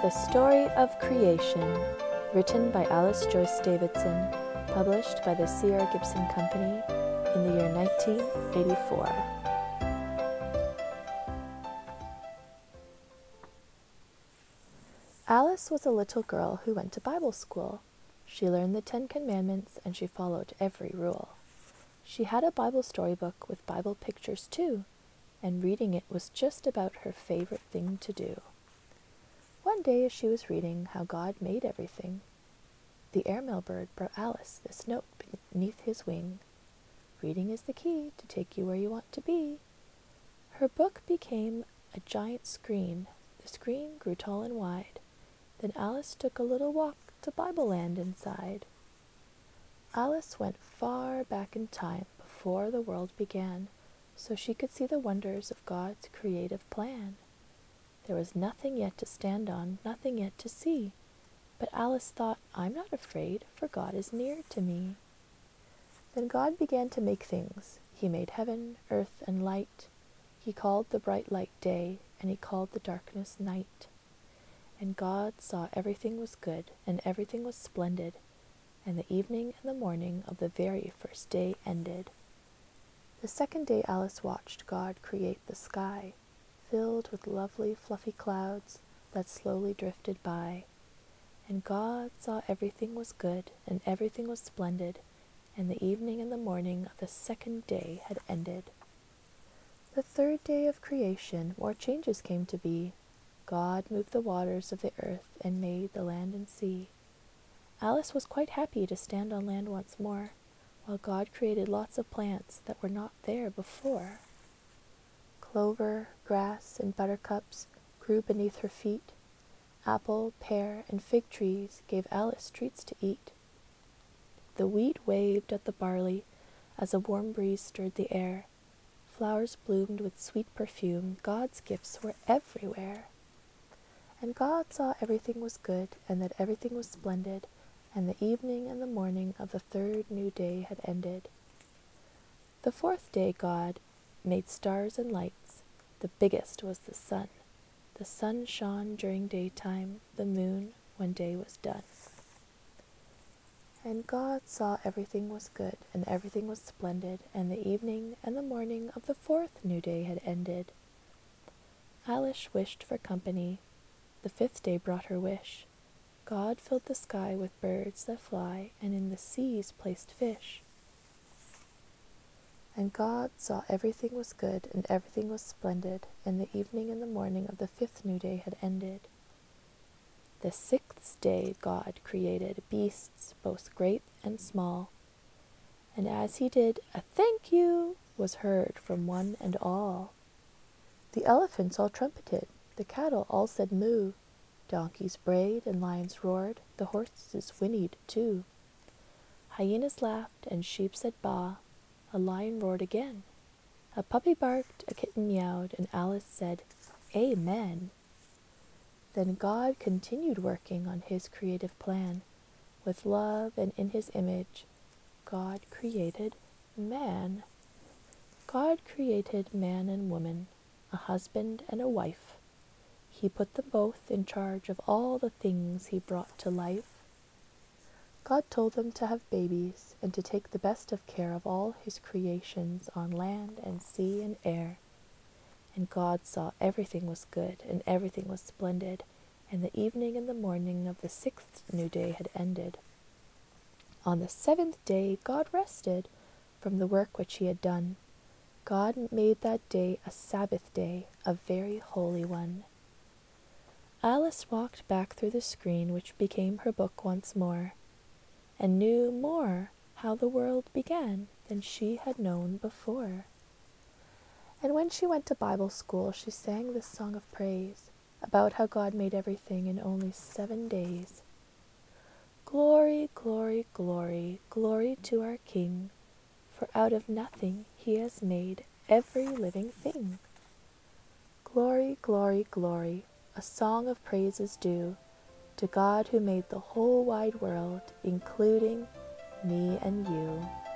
The Story of Creation, written by Alice Joyce Davidson, published by the C.R. Gibson Company in the year 1984. Alice was a little girl who went to Bible school. She learned the Ten Commandments and she followed every rule. She had a Bible storybook with Bible pictures too, and reading it was just about her favorite thing to do. One day, as she was reading how God made everything, the airmail bird brought Alice this note beneath his wing Reading is the key to take you where you want to be. Her book became a giant screen. The screen grew tall and wide. Then Alice took a little walk to Bible Land inside. Alice went far back in time before the world began so she could see the wonders of God's creative plan. There was nothing yet to stand on, nothing yet to see. But Alice thought, I'm not afraid, for God is near to me. Then God began to make things. He made heaven, earth, and light. He called the bright light day, and he called the darkness night. And God saw everything was good, and everything was splendid, and the evening and the morning of the very first day ended. The second day Alice watched God create the sky, filled with lovely fluffy clouds that slowly drifted by. And God saw everything was good, and everything was splendid, and the evening and the morning of the second day had ended. The third day of creation, more changes came to be. God moved the waters of the earth and made the land and sea. Alice was quite happy to stand on land once more, while God created lots of plants that were not there before. Clover, grass, and buttercups grew beneath her feet. Apple, pear, and fig trees gave Alice treats to eat. The wheat waved at the barley as a warm breeze stirred the air. Flowers bloomed with sweet perfume. God's gifts were everywhere. And God saw everything was good, and that everything was splendid, and the evening and the morning of the third new day had ended. The fourth day God made stars and lights. The biggest was the sun. The sun shone during daytime, the moon when day was done. And God saw everything was good, and everything was splendid, and the evening and the morning of the fourth new day had ended. Alice wished for company. The fifth day brought her wish. God filled the sky with birds that fly, and in the seas placed fish. And God saw everything was good, and everything was splendid, and the evening and the morning of the fifth new day had ended. The sixth day God created beasts both great and small, and as he did, a thank you was heard from one and all. The elephants all trumpeted, the cattle all said moo, donkeys brayed and lions roared, the horses whinnied too. Hyenas laughed and sheep said baa, a lion roared again. A puppy barked, a kitten meowed, and Alice said, Amen. Then God continued working on his creative plan. With love and in his image, God created man. God created man and woman, a husband and a wife. He put them both in charge of all the things he brought to life. God told them to have babies and to take the best of care of all his creations on land and sea and air. And God saw everything was good, and everything was splendid, and the evening and the morning of the sixth new day had ended. On the seventh day God rested from the work which he had done. God made that day a Sabbath day, a very holy one. Alice walked back through the screen which became her book once more, and knew more how the world began than she had known before. And when she went to Bible school, she sang this song of praise about how God made everything in only seven days. Glory, glory, glory, glory to our King, for out of nothing he has made every living thing. Glory, glory, glory, a song of praise is due to God who made the whole wide world, including me and you.